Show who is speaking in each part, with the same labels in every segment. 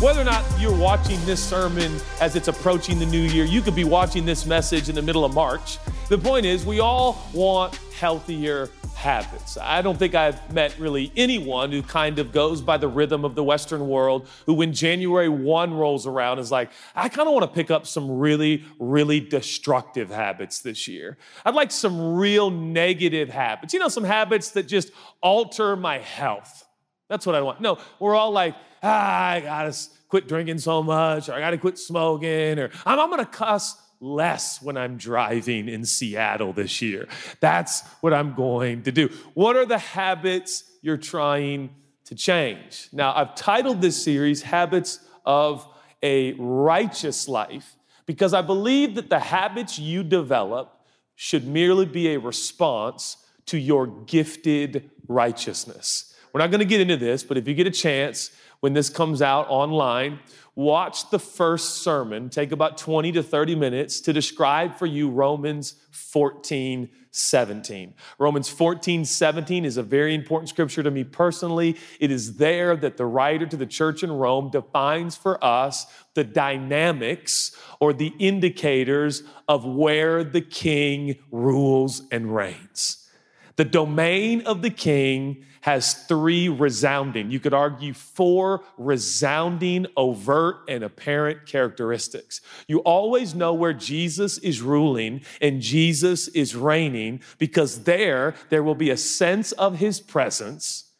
Speaker 1: Whether or not you're watching this sermon as it's approaching the new year, you could be watching this message in the middle of March. The point is, we all want healthier habits. I don't think I've met really anyone who kind of goes by the rhythm of the Western world, who when January 1 rolls around is like, I kind of want to pick up some really, really destructive habits this year. I'd like some real negative habits, you know, some habits that just alter my health. That's what I want. No, we're all like, ah, I gotta quit drinking so much, or I gotta quit smoking, or I'm, I'm gonna cuss less when I'm driving in Seattle this year. That's what I'm going to do. What are the habits you're trying to change? Now, I've titled this series Habits of a Righteous Life because I believe that the habits you develop should merely be a response to your gifted righteousness. We're not going to get into this, but if you get a chance, when this comes out online, watch the first sermon, take about 20 to 30 minutes to describe for you Romans 14, 17. Romans 14, 17 is a very important scripture to me personally. It is there that the writer to the church in Rome defines for us the dynamics or the indicators of where the king rules and reigns. The domain of the king has three resounding, you could argue four resounding, overt, and apparent characteristics. You always know where Jesus is ruling and Jesus is reigning because there, there will be a sense of his presence,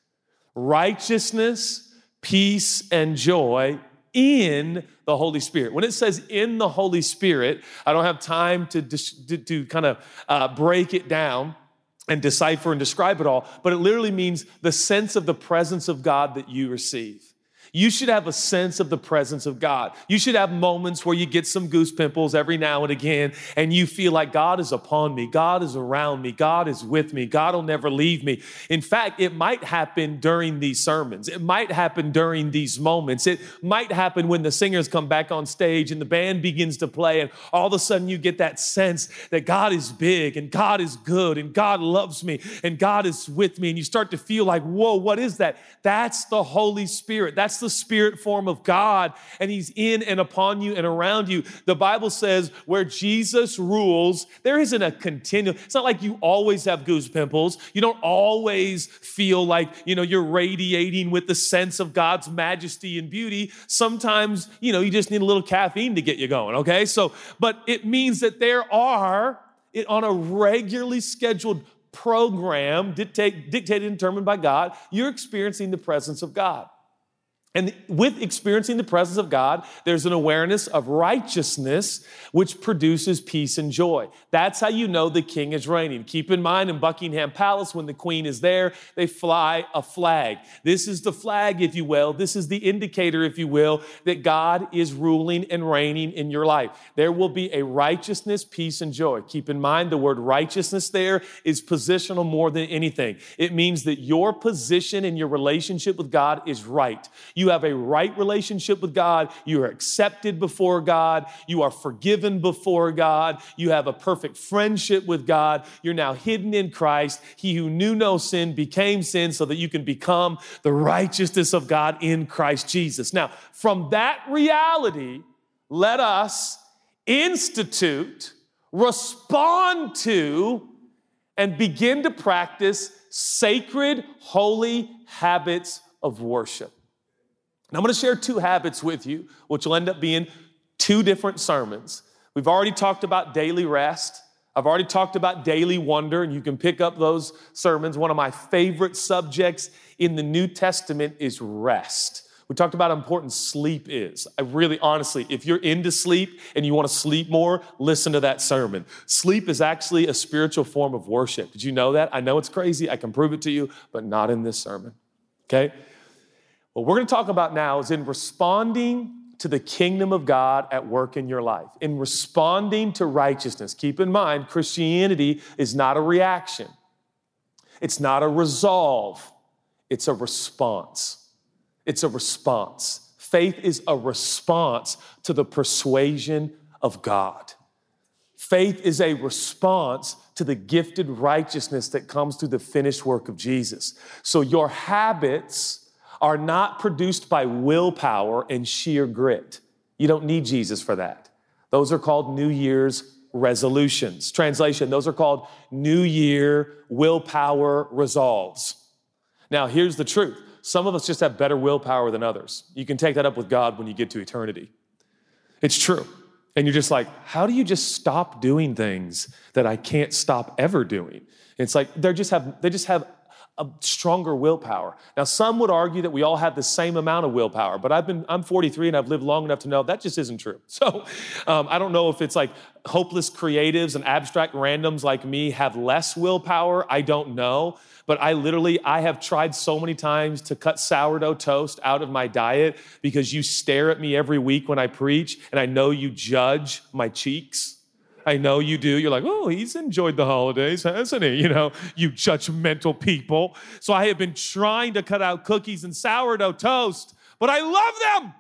Speaker 1: righteousness, peace, and joy in the Holy Spirit. When it says in the Holy Spirit, I don't have time to, to, to kind of uh, break it down and decipher and describe it all, but it literally means the sense of the presence of God that you receive. You should have a sense of the presence of God. You should have moments where you get some goose pimples every now and again, and you feel like God is upon me, God is around me, God is with me, God will never leave me. In fact, it might happen during these sermons, it might happen during these moments, it might happen when the singers come back on stage and the band begins to play, and all of a sudden you get that sense that God is big and God is good and God loves me and God is with me, and you start to feel like, whoa, what is that? That's the Holy Spirit. That's the spirit form of God, and He's in and upon you and around you. The Bible says where Jesus rules, there isn't a continual, it's not like you always have goose pimples. You don't always feel like, you know, you're radiating with the sense of God's majesty and beauty. Sometimes, you know, you just need a little caffeine to get you going, okay? So, but it means that there are, it, on a regularly scheduled program dictate, dictated and determined by God, you're experiencing the presence of God. And with experiencing the presence of God, there's an awareness of righteousness, which produces peace and joy. That's how you know the king is reigning. Keep in mind in Buckingham Palace, when the queen is there, they fly a flag. This is the flag, if you will. This is the indicator, if you will, that God is ruling and reigning in your life. There will be a righteousness, peace, and joy. Keep in mind the word righteousness there is positional more than anything. It means that your position in your relationship with God is right. You have a right relationship with God. You are accepted before God. You are forgiven before God. You have a perfect friendship with God. You're now hidden in Christ. He who knew no sin became sin so that you can become the righteousness of God in Christ Jesus. Now, from that reality, let us institute, respond to, and begin to practice sacred, holy habits of worship. Now, I'm going to share two habits with you, which will end up being two different sermons. We've already talked about daily rest. I've already talked about daily wonder, and you can pick up those sermons. One of my favorite subjects in the New Testament is rest. We talked about how important sleep is. I really, honestly, if you're into sleep and you want to sleep more, listen to that sermon. Sleep is actually a spiritual form of worship. Did you know that? I know it's crazy. I can prove it to you, but not in this sermon. Okay? What we're going to talk about now is in responding to the kingdom of God at work in your life, in responding to righteousness. Keep in mind, Christianity is not a reaction, it's not a resolve, it's a response. It's a response. Faith is a response to the persuasion of God. Faith is a response to the gifted righteousness that comes through the finished work of Jesus. So your habits are not produced by willpower and sheer grit. You don't need Jesus for that. Those are called New Year's resolutions. Translation, those are called New Year willpower resolves. Now, here's the truth some of us just have better willpower than others. You can take that up with God when you get to eternity. It's true. And you're just like, how do you just stop doing things that I can't stop ever doing? It's like they just have they just have a stronger willpower. Now, some would argue that we all have the same amount of willpower, but I've been, I'm 43 and I've lived long enough to know that just isn't true. So um, I don't know if it's like hopeless creatives and abstract randoms like me have less willpower. I don't know. But I literally, I have tried so many times to cut sourdough toast out of my diet because you stare at me every week when I preach and I know you judge my cheeks. I know you do. You're like, oh, he's enjoyed the holidays, hasn't he? You know, you judgmental people. So I have been trying to cut out cookies and sourdough toast, but I love them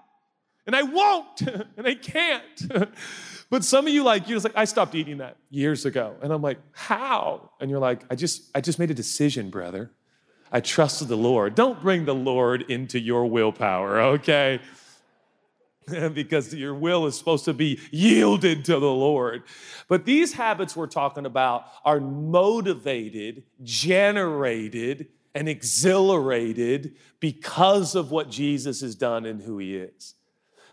Speaker 1: and I won't and I can't. but some of you like, you're just like, I stopped eating that years ago. And I'm like, how? And you're like, I just, I just made a decision, brother. I trusted the Lord. Don't bring the Lord into your willpower, okay? because your will is supposed to be yielded to the Lord. But these habits we're talking about are motivated, generated, and exhilarated because of what Jesus has done and who he is.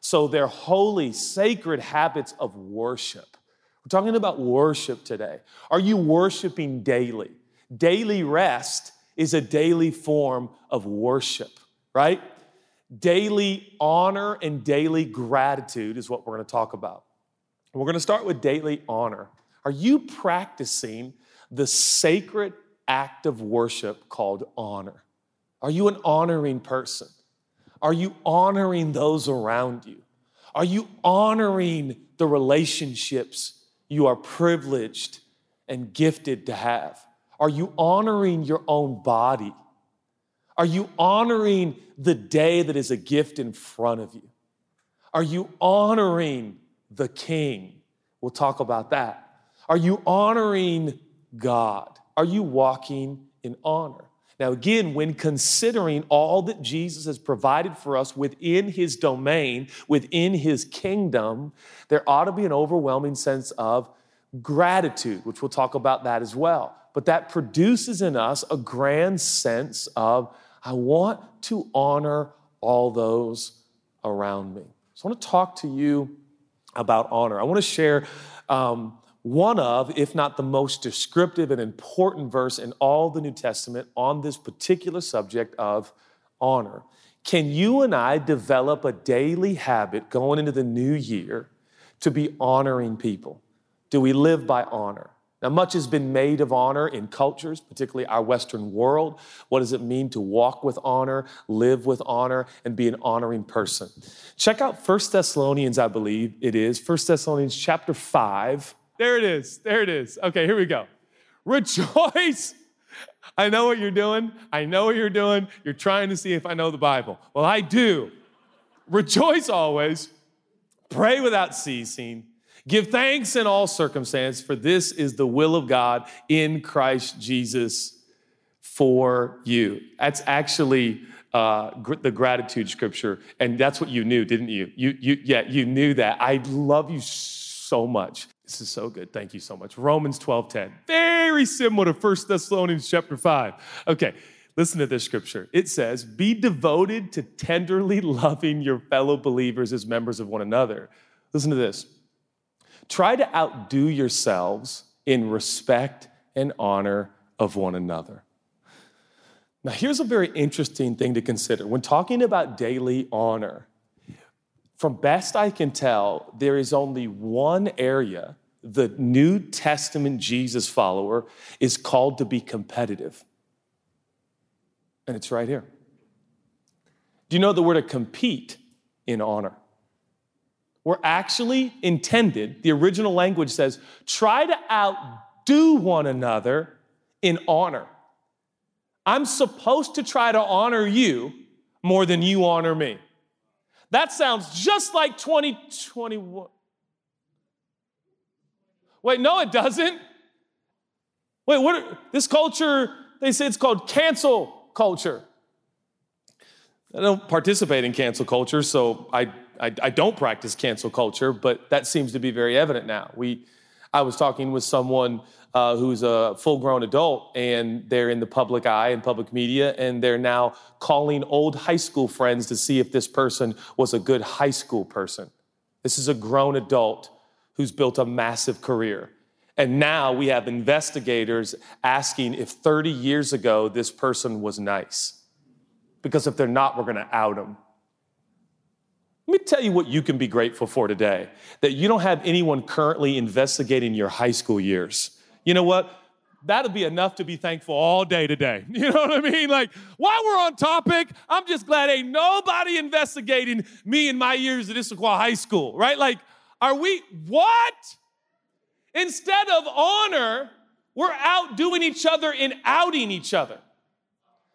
Speaker 1: So they're holy, sacred habits of worship. We're talking about worship today. Are you worshiping daily? Daily rest is a daily form of worship, right? Daily honor and daily gratitude is what we're going to talk about. We're going to start with daily honor. Are you practicing the sacred act of worship called honor? Are you an honoring person? Are you honoring those around you? Are you honoring the relationships you are privileged and gifted to have? Are you honoring your own body? Are you honoring the day that is a gift in front of you? Are you honoring the King? We'll talk about that. Are you honoring God? Are you walking in honor? Now, again, when considering all that Jesus has provided for us within his domain, within his kingdom, there ought to be an overwhelming sense of gratitude, which we'll talk about that as well. But that produces in us a grand sense of I want to honor all those around me. So I want to talk to you about honor. I want to share um, one of, if not the most descriptive and important verse in all the New Testament on this particular subject of honor. Can you and I develop a daily habit going into the new year to be honoring people? Do we live by honor? Now, much has been made of honor in cultures, particularly our Western world. What does it mean to walk with honor, live with honor, and be an honoring person? Check out 1 Thessalonians, I believe it is, 1 Thessalonians chapter 5. There it is. There it is. Okay, here we go. Rejoice. I know what you're doing. I know what you're doing. You're trying to see if I know the Bible. Well, I do. Rejoice always. Pray without ceasing Give thanks in all circumstance, for this is the will of God in Christ Jesus for you. That's actually uh, gr- the gratitude scripture, and that's what you knew, didn't you? You, you, yeah, you knew that. I love you so much. This is so good. Thank you so much. Romans 12, 10. Very similar to 1 Thessalonians chapter 5. Okay, listen to this scripture. It says, Be devoted to tenderly loving your fellow believers as members of one another. Listen to this. Try to outdo yourselves in respect and honor of one another. Now, here's a very interesting thing to consider. When talking about daily honor, from best I can tell, there is only one area the New Testament Jesus follower is called to be competitive. And it's right here. Do you know the word to compete in honor? Were actually intended, the original language says, try to outdo one another in honor. I'm supposed to try to honor you more than you honor me. That sounds just like 2021. Wait, no, it doesn't. Wait, what? this culture, they say it's called cancel culture. I don't participate in cancel culture, so I, I, I, don't practice cancel culture, but that seems to be very evident now. We, I was talking with someone uh, who's a full grown adult and they're in the public eye and public media, and they're now calling old high school friends to see if this person was a good high school person. This is a grown adult who's built a massive career. And now we have investigators asking if 30 years ago this person was nice. Because if they're not, we're gonna out them. Let me tell you what you can be grateful for today that you don't have anyone currently investigating your high school years you know what? That'll be enough to be thankful all day today. You know what I mean? Like, while we're on topic, I'm just glad ain't nobody investigating me in my years at Issaquah High School, right? Like, are we, what? Instead of honor, we're outdoing each other in outing each other.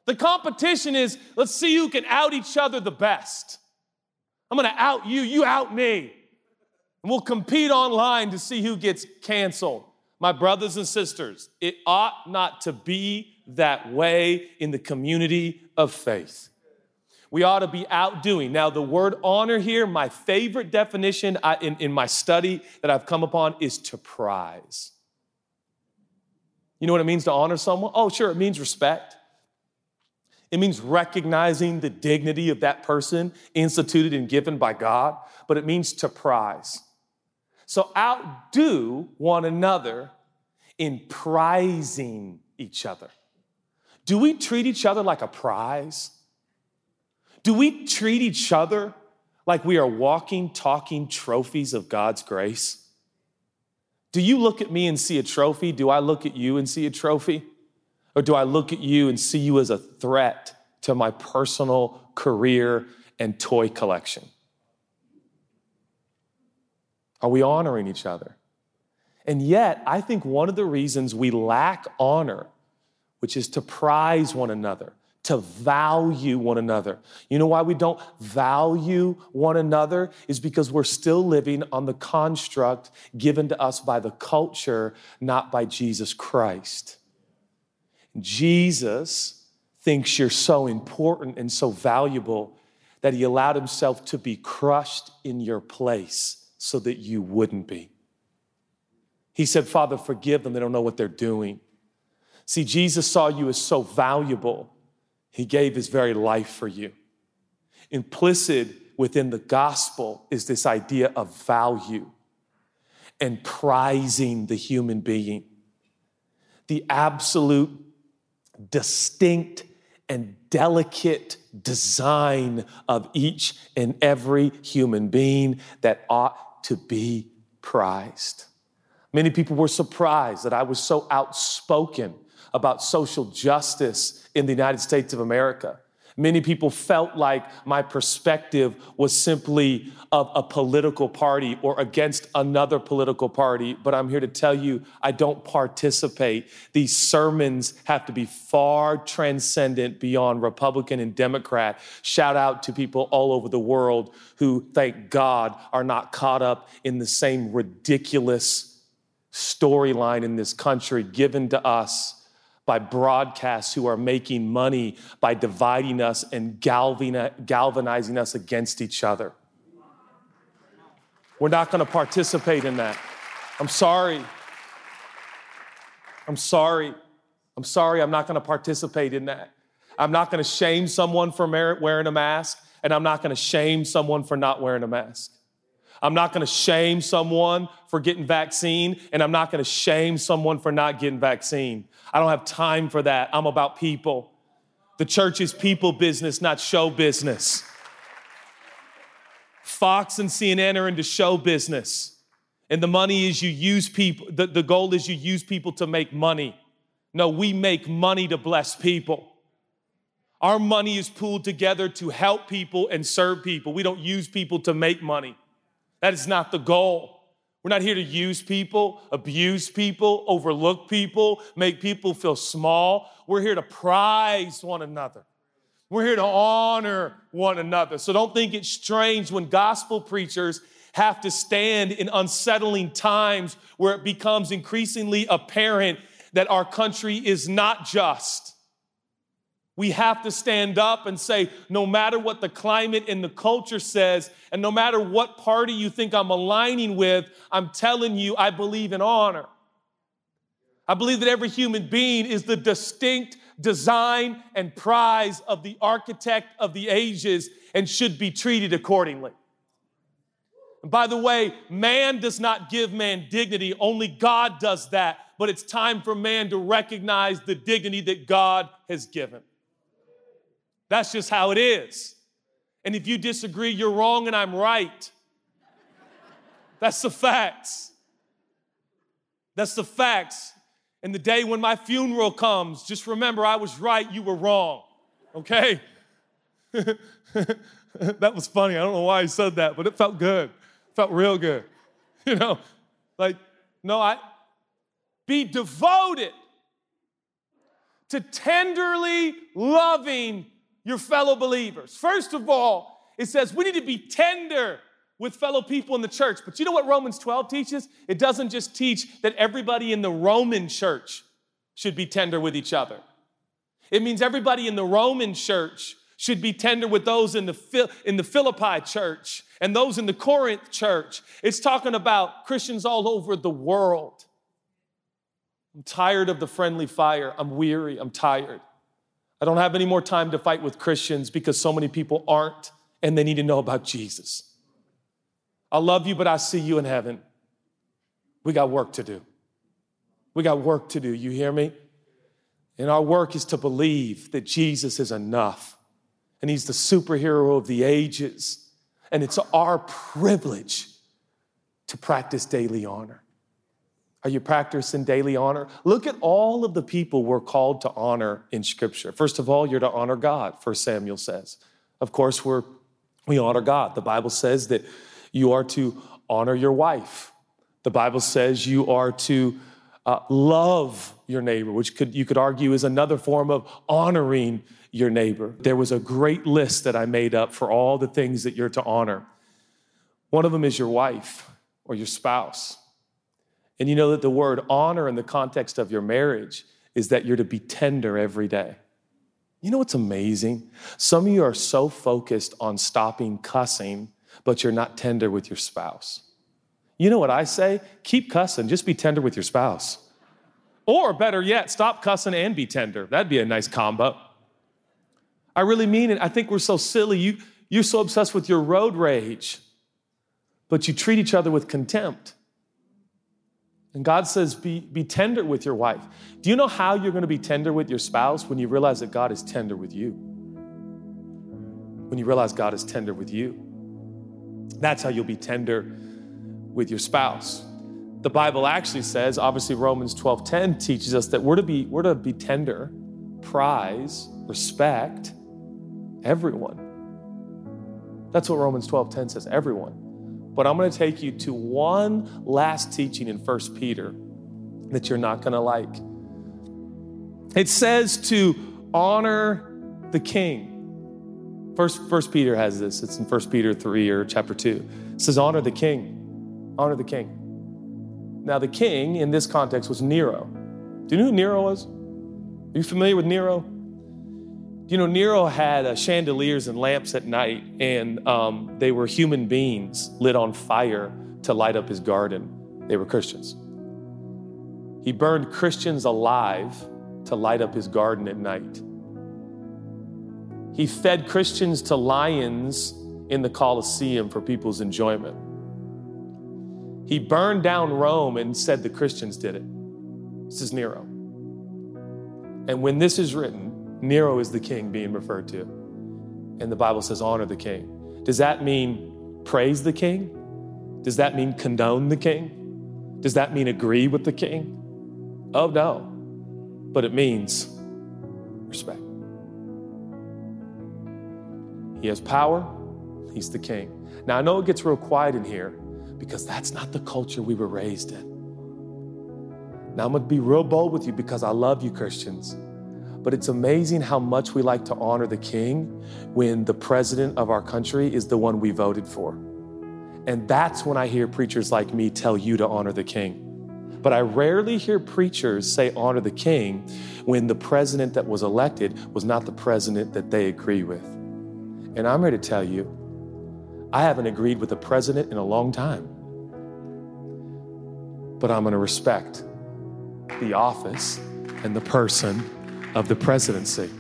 Speaker 1: The competition is let's see who can out each other the best. I'm gonna out you, you out me. And we'll compete online to see who gets canceled. My brothers and sisters, it ought not to be that way in the community of faith. We ought to be outdoing. Now, the word honor here, my favorite definition in, in my study that I've come upon is to prize. You know what it means to honor someone? Oh, sure, it means respect. It means recognizing the dignity of that person instituted and given by God, but it means to prize. So outdo one another in prizing each other. Do we treat each other like a prize? Do we treat each other like we are walking, talking trophies of God's grace? Do you look at me and see a trophy? Do I look at you and see a trophy? Or do I look at you and see you as a threat to my personal career and toy collection? Are we honoring each other? And yet, I think one of the reasons we lack honor, which is to prize one another, to value one another. You know why we don't value one another? Is because we're still living on the construct given to us by the culture, not by Jesus Christ. Jesus thinks you're so important and so valuable that he allowed himself to be crushed in your place so that you wouldn't be. He said, Father, forgive them. They don't know what they're doing. See, Jesus saw you as so valuable, he gave his very life for you. Implicit within the gospel is this idea of value and prizing the human being. The absolute, distinct, and delicate design of each and every human being that ought to be prized. Many people were surprised that I was so outspoken about social justice in the United States of America. Many people felt like my perspective was simply of a political party or against another political party, but I'm here to tell you I don't participate. These sermons have to be far transcendent beyond Republican and Democrat. Shout out to people all over the world who, thank God, are not caught up in the same ridiculous storyline in this country given to us by broadcasts who are making money by dividing us and galvanizing us against each other. We're not going to participate in that. I'm sorry. I'm sorry. I'm sorry. I'm not going to participate in that. I'm not going to shame someone for wearing a mask, and I'm not going to shame someone for not wearing a mask. I'm not going to shame someone for getting vaccine, and I'm not going to shame someone for not getting vaccine. I don't have time for that. I'm about people. The church is people business, not show business. Fox and CNN are into show business. And the money is you use people, the, the goal is you use people to make money. No, we make money to bless people. Our money is pooled together to help people and serve people. We don't use people to make money. That is not the goal. We're not here to use people, abuse people, overlook people, make people feel small. We're here to prize one another. We're here to honor one another. So don't think it's strange when gospel preachers have to stand in unsettling times where it becomes increasingly apparent that our country is not just We have to stand up and say, no matter what the climate and the culture says, and no matter what party you think I'm aligning with, I'm telling you, I believe in honor. I believe that every human being is the distinct design and prize of the architect of the ages and should be treated accordingly. And by the way, man does not give man dignity, only God does that. But it's time for man to recognize the dignity that God has given. That's just how it is. And if you disagree, you're wrong and I'm right. That's the facts. That's the facts. And the day when my funeral comes, just remember I was right, you were wrong. Okay? that was funny. I don't know why I said that, but it felt good. It felt real good. You know, like, no, I be devoted to tenderly loving your fellow believers. First of all, it says we need to be tender with fellow people in the church. But you know what Romans 12 teaches? It doesn't just teach that everybody in the Roman church should be tender with each other. It means everybody in the Roman church should be tender with those in the, in the Philippi church and those in the Corinth church. It's talking about Christians all over the world. I'm tired of the friendly fire. I'm weary. I'm tired. I don't have any more time to fight with Christians because so many people aren't and they need to know about Jesus. I love you, but I see you in heaven. We got work to do. We got work to do. You hear me? And our work is to believe that Jesus is enough and he's the superhero of the ages. And it's our privilege to practice daily honor. Are you practicing daily honor? Look at all of the people we're called to honor in Scripture. First of all, you're to honor God, First Samuel says. Of course, we're, we honor God. The Bible says that you are to honor your wife. The Bible says you are to uh, love your neighbor, which could, you could argue is another form of honoring your neighbor. There was a great list that I made up for all the things that you're to honor. One of them is your wife or your spouse. And you know that the word honor in the context of your marriage is that you're to be tender every day. You know what's amazing? Some of you are so focused on stopping cussing, but you're not tender with your spouse. You know what I say? Keep cussing, just be tender with your spouse. Or better yet, stop cussing and be tender. That'd be a nice combo. I really mean it. I think we're so silly. You, you're so obsessed with your road rage, but you treat each other with contempt. And God says, be, be tender with your wife. Do you know how you're going to be tender with your spouse? When you realize that God is tender with you. When you realize God is tender with you. That's how you'll be tender with your spouse. The Bible actually says, obviously Romans 12:10 teaches us that we're to be, we're to be tender, prize, respect everyone. That's what Romans 12:10 says, everyone. But I'm going to take you to one last teaching in 1 Peter that you're not going to like. It says to honor the king. First, First Peter has this. It's in 1 Peter 3 or chapter 2. It says, honor the king. Honor the king. Now, the king in this context was Nero. Do you know who Nero was? Are you familiar with Nero? You know, Nero had uh, chandeliers and lamps at night, and um, they were human beings lit on fire to light up his garden. They were Christians. He burned Christians alive to light up his garden at night. He fed Christians to lions in the Colosseum for people's enjoyment. He burned down Rome and said the Christians did it. This is Nero. And when this is written, Nero is the king being referred to. And the Bible says, honor the king. Does that mean praise the king? Does that mean condone the king? Does that mean agree with the king? Oh, no. But it means respect. He has power, he's the king. Now, I know it gets real quiet in here because that's not the culture we were raised in. Now, I'm gonna be real bold with you because I love you, Christians. But it's amazing how much we like to honor the king when the president of our country is the one we voted for. And that's when I hear preachers like me tell you to honor the king. But I rarely hear preachers say honor the king when the president that was elected was not the president that they agree with. And I'm here to tell you, I haven't agreed with the president in a long time. But I'm going to respect the office and the person of the presidency.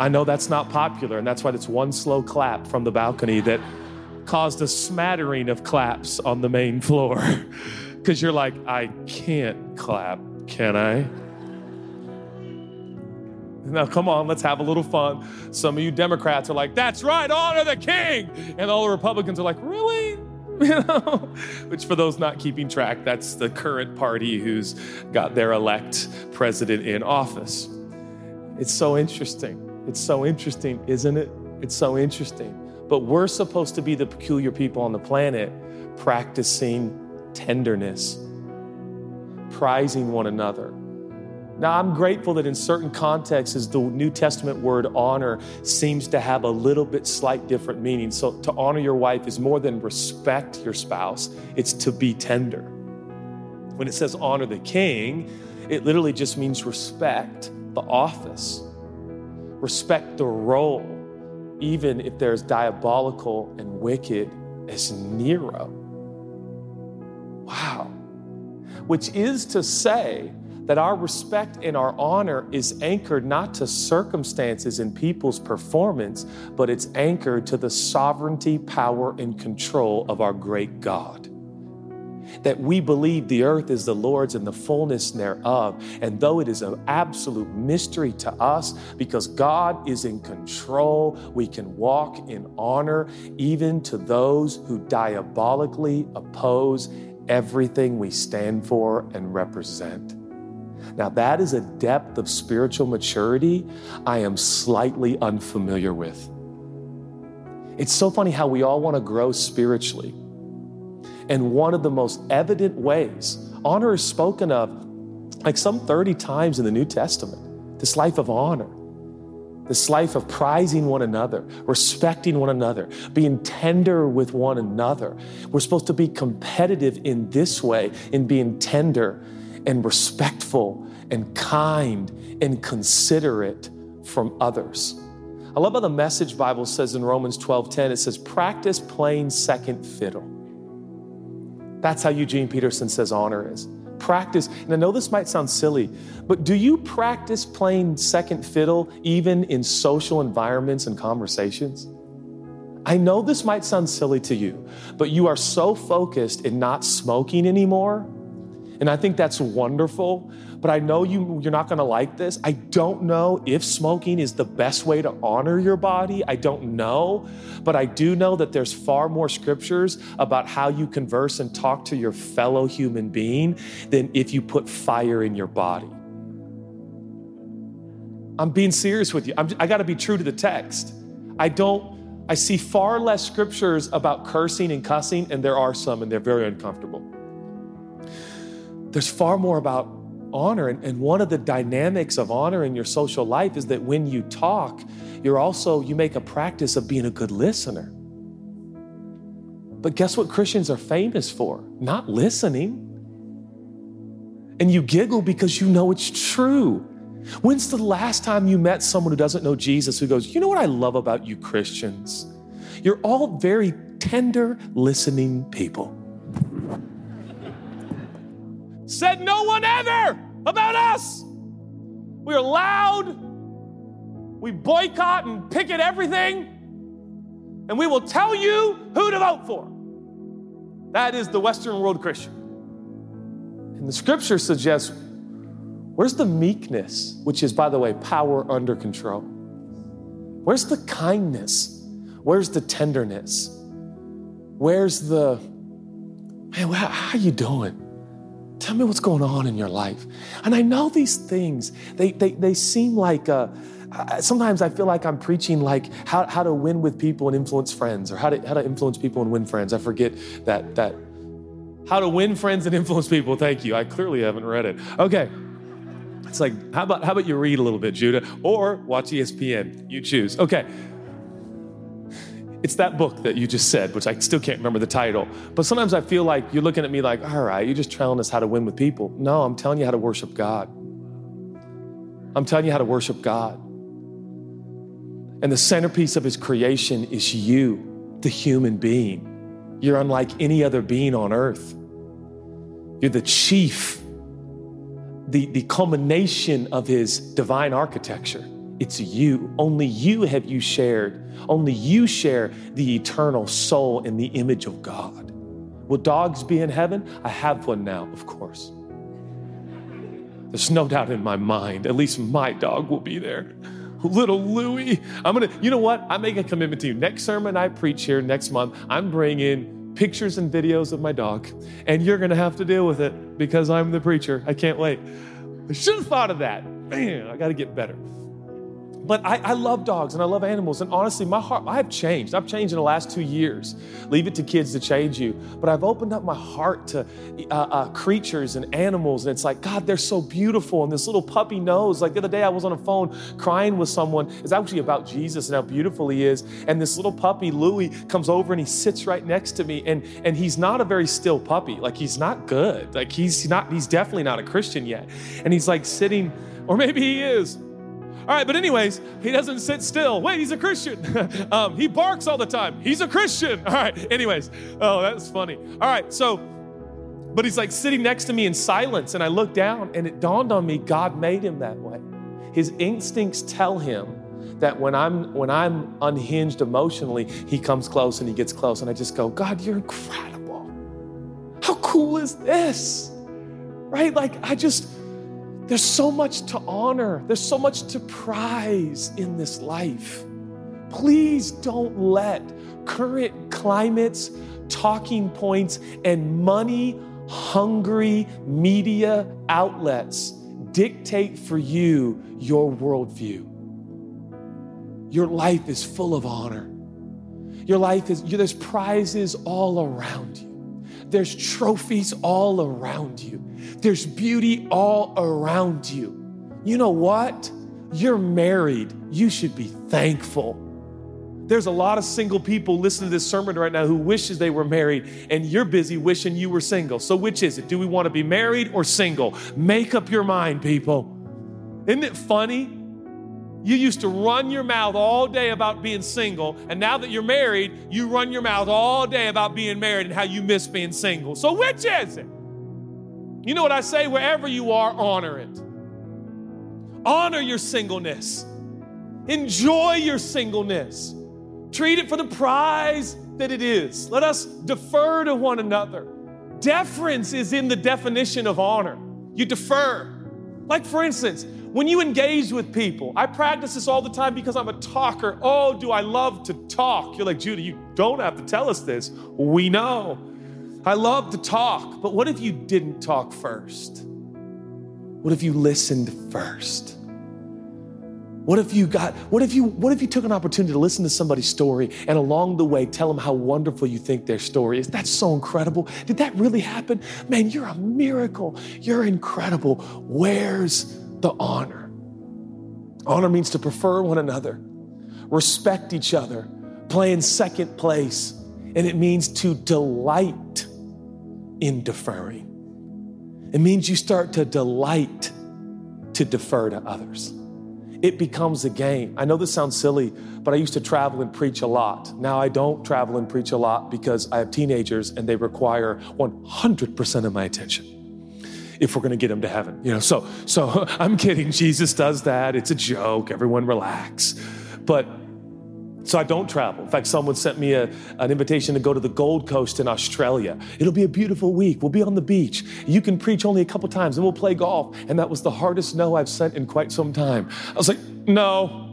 Speaker 1: I know that's not popular, and that's why it's one slow clap from the balcony that caused a smattering of claps on the main floor. Because you're like, I can't clap, can I? Now, come on, let's have a little fun. Some of you Democrats are like, that's right, honor the king. And all the Republicans are like, really? You know, which for those not keeping track, that's the current party who's got their elect president in office. It's so interesting. It's so interesting, isn't it? It's so interesting. But we're supposed to be the peculiar people on the planet practicing tenderness, prizing one another. Now, I'm grateful that in certain contexts, the New Testament word honor seems to have a little bit slight different meaning. So, to honor your wife is more than respect your spouse, it's to be tender. When it says honor the king, it literally just means respect the office, respect the role, even if there's diabolical and wicked as Nero. Wow. Which is to say, that our respect and our honor is anchored not to circumstances and people's performance, but it's anchored to the sovereignty, power, and control of our great God. That we believe the earth is the Lord's and the fullness thereof. And though it is an absolute mystery to us, because God is in control, we can walk in honor even to those who diabolically oppose everything we stand for and represent. Now, that is a depth of spiritual maturity I am slightly unfamiliar with. It's so funny how we all want to grow spiritually. And one of the most evident ways, honor is spoken of like some 30 times in the New Testament. This life of honor, this life of prizing one another, respecting one another, being tender with one another. We're supposed to be competitive in this way, in being tender and respectful and kind and considerate from others. I love how the message Bible says in Romans 12:10 it says practice playing second fiddle. That's how Eugene Peterson says honor is. Practice, and I know this might sound silly, but do you practice playing second fiddle even in social environments and conversations? I know this might sound silly to you, but you are so focused in not smoking anymore and I think that's wonderful, but I know you, you're not gonna like this. I don't know if smoking is the best way to honor your body. I don't know, but I do know that there's far more scriptures about how you converse and talk to your fellow human being than if you put fire in your body. I'm being serious with you. I'm, I gotta be true to the text. I don't, I see far less scriptures about cursing and cussing, and there are some, and they're very uncomfortable there's far more about honor. And, and, one of the dynamics of honor in your social life is that when you talk, you're also, you make a practice of being a good listener. But guess what Christians are famous for? Not listening. And you giggle because you know it's true. When's the last time you met someone who doesn't know Jesus who goes, You know what I love about you Christians? You're all very tender, listening people. Said no one ever about us. We are loud. We boycott and picket everything. And we will tell you who to vote for. That is the Western world Christian. And the scripture suggests where's the meekness, which is, by the way, power under control? Where's the kindness? Where's the tenderness? Where's the, man, how are you doing? Tell me what's going on in your life. And I know these things, they, they, they seem like, uh, sometimes I feel like I'm preaching like how, how to win with people and influence friends, or how to, how to influence people and win friends. I forget that, that, how to win friends and influence people. Thank you. I clearly haven't read it. Okay. It's like, how about, how about you read a little bit, Judah, or watch ESPN? You choose. Okay. It's that book that you just said, which I still can't remember the title. But sometimes I feel like you're looking at me like, all right, you're just telling us how to win with people. No, I'm telling you how to worship God. I'm telling you how to worship God. And the centerpiece of his creation is you, the human being. You're unlike any other being on earth. You're the chief, the, the culmination of his divine architecture. It's you. Only you have you shared. Only you share the eternal soul in the image of God. Will dogs be in heaven? I have one now, of course. There's no doubt in my mind, at least my dog will be there. Little Louie. I'm gonna, you know what? I make a commitment to you. Next sermon I preach here next month, I'm bringing pictures and videos of my dog, and you're gonna have to deal with it because I'm the preacher. I can't wait. I should have thought of that. Man, I gotta get better. But I, I, love dogs and I love animals. And honestly, my heart, I've changed. I've changed in the last two years. Leave it to kids to change you. But I've opened up my heart to uh, uh, creatures and animals. And it's like, God, they're so beautiful. And this little puppy knows. Like the other day, I was on a phone crying with someone. It's actually about Jesus and how beautiful he is. And this little puppy, Louie, comes over and he sits right next to me. And, and he's not a very still puppy. Like he's not good. Like he's not, he's definitely not a Christian yet. And he's like sitting, or maybe he is all right, but anyways, he doesn't sit still. Wait, he's a Christian. um, he barks all the time. He's a Christian. All right, anyways. Oh, that's funny. All right, so, but he's like sitting next to me in silence, and I look down, and it dawned on me God made him that way. His instincts tell him that when I'm when I'm unhinged emotionally, he comes close and he gets close, and I just go, God, you're incredible. How cool is this? Right? Like I just there's so much to honor, there's so much to prize in this life. Please don't let current climates, talking points, and money hungry media outlets dictate for you your worldview. Your life is full of honor. Your life is, there's prizes all around you. There's trophies all around you. There's beauty all around you. You know what? You're married. You should be thankful. There's a lot of single people listening to this sermon right now who wishes they were married, and you're busy wishing you were single. So, which is it? Do we want to be married or single? Make up your mind, people. Isn't it funny you used to run your mouth all day about being single, and now that you're married, you run your mouth all day about being married and how you miss being single. So, which is it? You know what I say? Wherever you are, honor it. Honor your singleness. Enjoy your singleness. Treat it for the prize that it is. Let us defer to one another. Deference is in the definition of honor. You defer. Like, for instance, when you engage with people, I practice this all the time because I'm a talker. Oh, do I love to talk? You're like, Judah, you don't have to tell us this. We know. I love to talk, but what if you didn't talk first? What if you listened first? What if you got what if you what if you took an opportunity to listen to somebody's story and along the way tell them how wonderful you think their story is? That's so incredible. Did that really happen? Man, you're a miracle. You're incredible. Where's the honor. Honor means to prefer one another, respect each other, play in second place, and it means to delight in deferring. It means you start to delight to defer to others. It becomes a game. I know this sounds silly, but I used to travel and preach a lot. Now I don't travel and preach a lot because I have teenagers and they require 100% of my attention if we're going to get them to heaven. You know, so so I'm kidding. Jesus does that. It's a joke. Everyone relax. But so I don't travel. In fact, someone sent me a, an invitation to go to the Gold Coast in Australia. It'll be a beautiful week. We'll be on the beach. You can preach only a couple times and we'll play golf. And that was the hardest no I've sent in quite some time. I was like, no.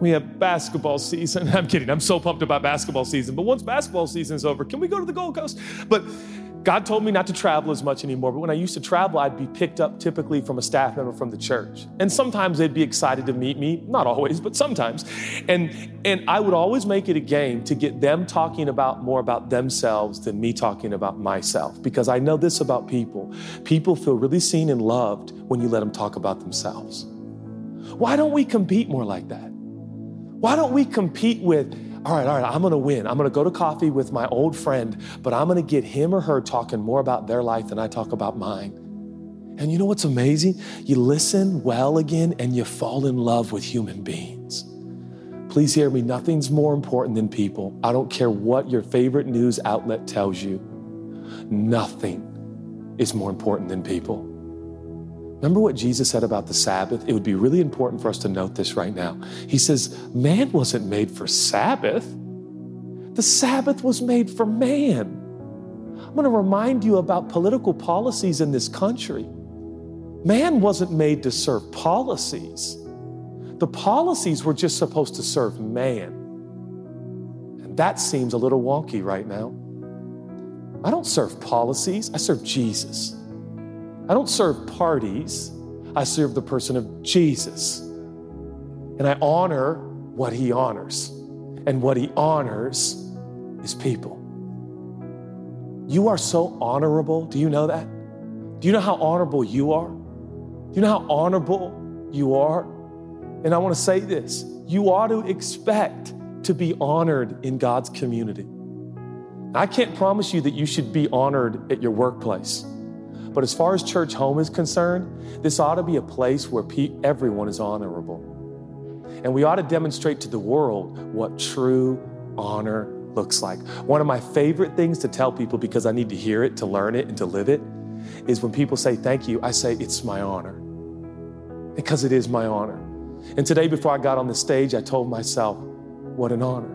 Speaker 1: We have basketball season. I'm kidding. I'm so pumped about basketball season. But once basketball season is over, can we go to the Gold Coast? But God told me not to travel as much anymore, but when I used to travel, I'd be picked up typically from a staff member from the church. And sometimes they'd be excited to meet me, not always, but sometimes. And and I would always make it a game to get them talking about more about themselves than me talking about myself because I know this about people. People feel really seen and loved when you let them talk about themselves. Why don't we compete more like that? Why don't we compete with all right, all right, I'm gonna win. I'm gonna go to coffee with my old friend, but I'm gonna get him or her talking more about their life than I talk about mine. And you know what's amazing? You listen well again and you fall in love with human beings. Please hear me, nothing's more important than people. I don't care what your favorite news outlet tells you, nothing is more important than people. Remember what Jesus said about the Sabbath? It would be really important for us to note this right now. He says, Man wasn't made for Sabbath, the Sabbath was made for man. I'm going to remind you about political policies in this country. Man wasn't made to serve policies, the policies were just supposed to serve man. And that seems a little wonky right now. I don't serve policies, I serve Jesus. I don't serve parties, I serve the person of Jesus. And I honor what he honors. And what he honors is people. You are so honorable. Do you know that? Do you know how honorable you are? Do you know how honorable you are? And I want to say this you ought to expect to be honored in God's community. I can't promise you that you should be honored at your workplace. But as far as church home is concerned, this ought to be a place where everyone is honorable. And we ought to demonstrate to the world what true honor looks like. One of my favorite things to tell people because I need to hear it, to learn it, and to live it is when people say thank you, I say it's my honor. Because it is my honor. And today, before I got on the stage, I told myself, what an honor.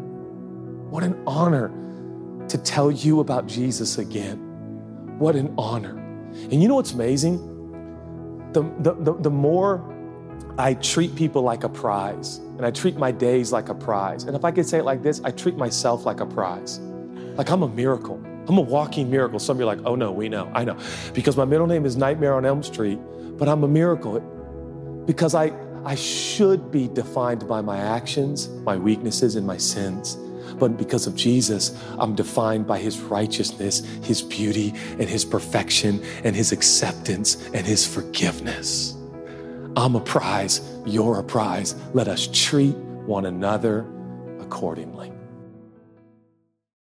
Speaker 1: What an honor to tell you about Jesus again. What an honor. And you know what's amazing? The, the, the, the, more I treat people like a prize, and I treat my days like a prize, and if I could say it like this, I treat myself like a prize. Like I'm a miracle. I'm a walking miracle. Some of you are like, oh no, we know. I know. Because my middle name is Nightmare on Elm Street, but I'm a miracle because I, I should be defined by my actions, my weaknesses, and my sins. But because of Jesus, I'm defined by his righteousness, his beauty, and his perfection, and his acceptance, and his forgiveness. I'm a prize, you're a prize. Let us treat one another accordingly.